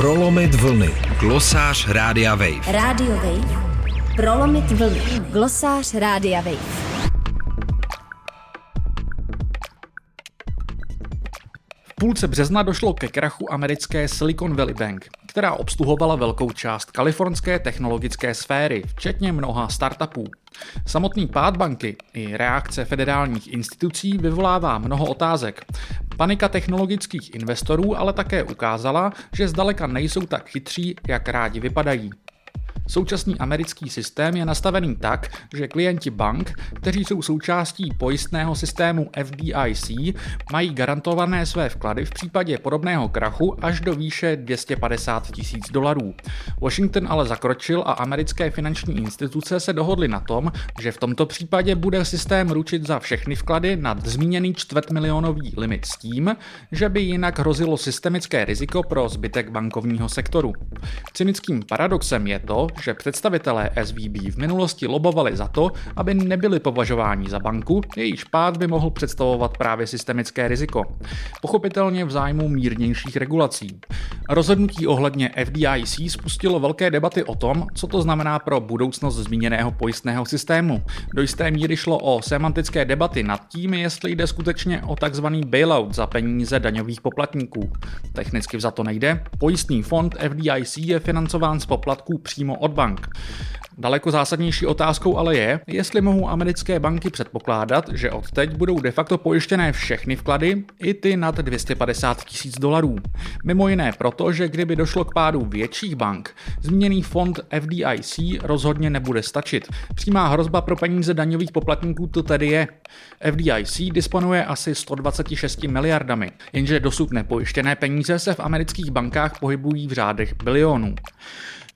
Prolomit vlny. Glosář Rádia Wave. Radio Wave. Prolomit vlny. Glosář Rádia Wave. V půlce března došlo ke krachu americké Silicon Valley Bank, která obsluhovala velkou část kalifornské technologické sféry, včetně mnoha startupů. Samotný pád banky i reakce federálních institucí vyvolává mnoho otázek. Panika technologických investorů ale také ukázala, že zdaleka nejsou tak chytří, jak rádi vypadají. Současný americký systém je nastavený tak, že klienti bank, kteří jsou součástí pojistného systému FDIC, mají garantované své vklady v případě podobného krachu až do výše 250 tisíc dolarů. Washington ale zakročil a americké finanční instituce se dohodly na tom, že v tomto případě bude systém ručit za všechny vklady nad zmíněný čtvrtmilionový limit s tím, že by jinak hrozilo systemické riziko pro zbytek bankovního sektoru. Cynickým paradoxem je to, že představitelé SVB v minulosti lobovali za to, aby nebyli považováni za banku, jejíž pád by mohl představovat právě systemické riziko. Pochopitelně v zájmu mírnějších regulací. Rozhodnutí ohledně FDIC spustilo velké debaty o tom, co to znamená pro budoucnost zmíněného pojistného systému. Do jisté míry šlo o semantické debaty nad tím, jestli jde skutečně o takzvaný bailout za peníze daňových poplatníků. Technicky za to nejde. Pojistný fond FDIC je financován z poplatků přímo od bank. Daleko zásadnější otázkou ale je, jestli mohou americké banky předpokládat, že od teď budou de facto pojištěné všechny vklady, i ty nad 250 tisíc dolarů. Mimo jiné proto, že kdyby došlo k pádu větších bank, zmíněný fond FDIC rozhodně nebude stačit. Přímá hrozba pro peníze daňových poplatníků to tedy je. FDIC disponuje asi 126 miliardami, jenže dosud nepojištěné peníze se v amerických bankách pohybují v řádech bilionů.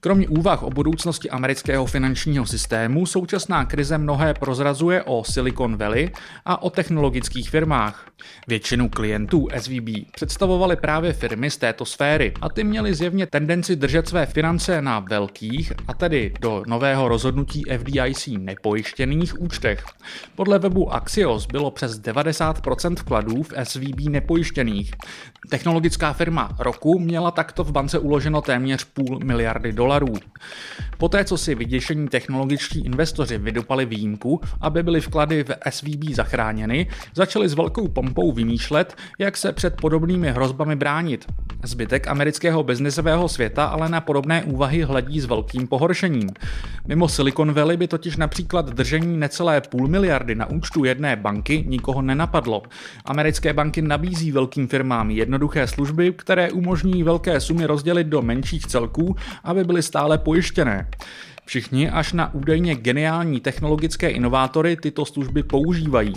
Kromě úvah o budoucnosti amerického finančního systému současná krize mnohé prozrazuje o Silicon Valley a o technologických firmách. Většinu klientů SVB představovaly právě firmy z této sféry a ty měly zjevně tendenci držet své finance na velkých, a tedy do nového rozhodnutí FDIC nepojištěných účtech. Podle webu Axios bylo přes 90% vkladů v SVB nepojištěných. Technologická firma roku měla takto v bance uloženo téměř půl miliardy dolarů. Poté, co si vyděšení technologičtí investoři vydupali výjimku, aby byly vklady v SVB zachráněny, začali s velkou pompou vymýšlet, jak se před podobnými hrozbami bránit. Zbytek amerického biznesového světa ale na podobné úvahy hledí s velkým pohoršením. Mimo Silicon Valley by totiž například držení necelé půl miliardy na účtu jedné banky nikoho nenapadlo. Americké banky nabízí velkým firmám jednoduché služby, které umožní velké sumy rozdělit do menších celků, aby byly stále pojištěné. Všichni až na údajně geniální technologické inovátory tyto služby používají.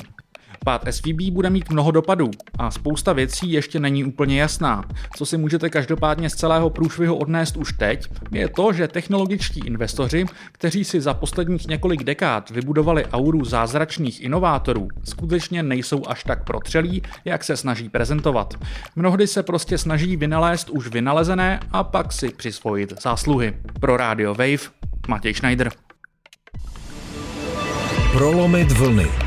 Pád SVB bude mít mnoho dopadů a spousta věcí ještě není úplně jasná. Co si můžete každopádně z celého průšvihu odnést už teď, je to, že technologičtí investoři, kteří si za posledních několik dekád vybudovali auru zázračných inovátorů, skutečně nejsou až tak protřelí, jak se snaží prezentovat. Mnohdy se prostě snaží vynalézt už vynalezené a pak si přisvojit zásluhy. Pro Radio Wave Matěj Schneider. Prolomit vlny.